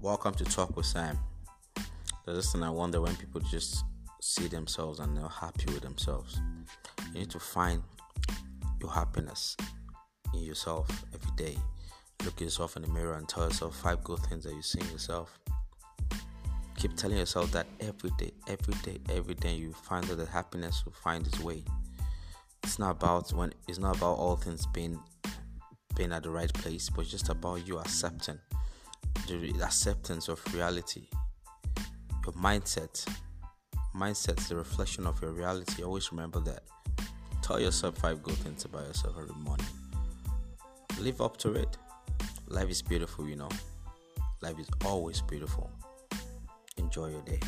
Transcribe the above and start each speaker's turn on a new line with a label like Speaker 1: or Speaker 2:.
Speaker 1: Welcome to Talk with Sam. This I wonder when people just see themselves and they're happy with themselves. You need to find your happiness in yourself every day. Look at yourself in the mirror and tell yourself five good things that you see in yourself. Keep telling yourself that every day, every day, every day you find that the happiness will find its way. It's not about when it's not about all things being being at the right place, but just about you accepting the acceptance of reality. Your mindset. Mindset is the reflection of your reality. Always remember that. Tell yourself five good things about yourself every morning. Live up to it. Life is beautiful, you know. Life is always beautiful. Enjoy your day.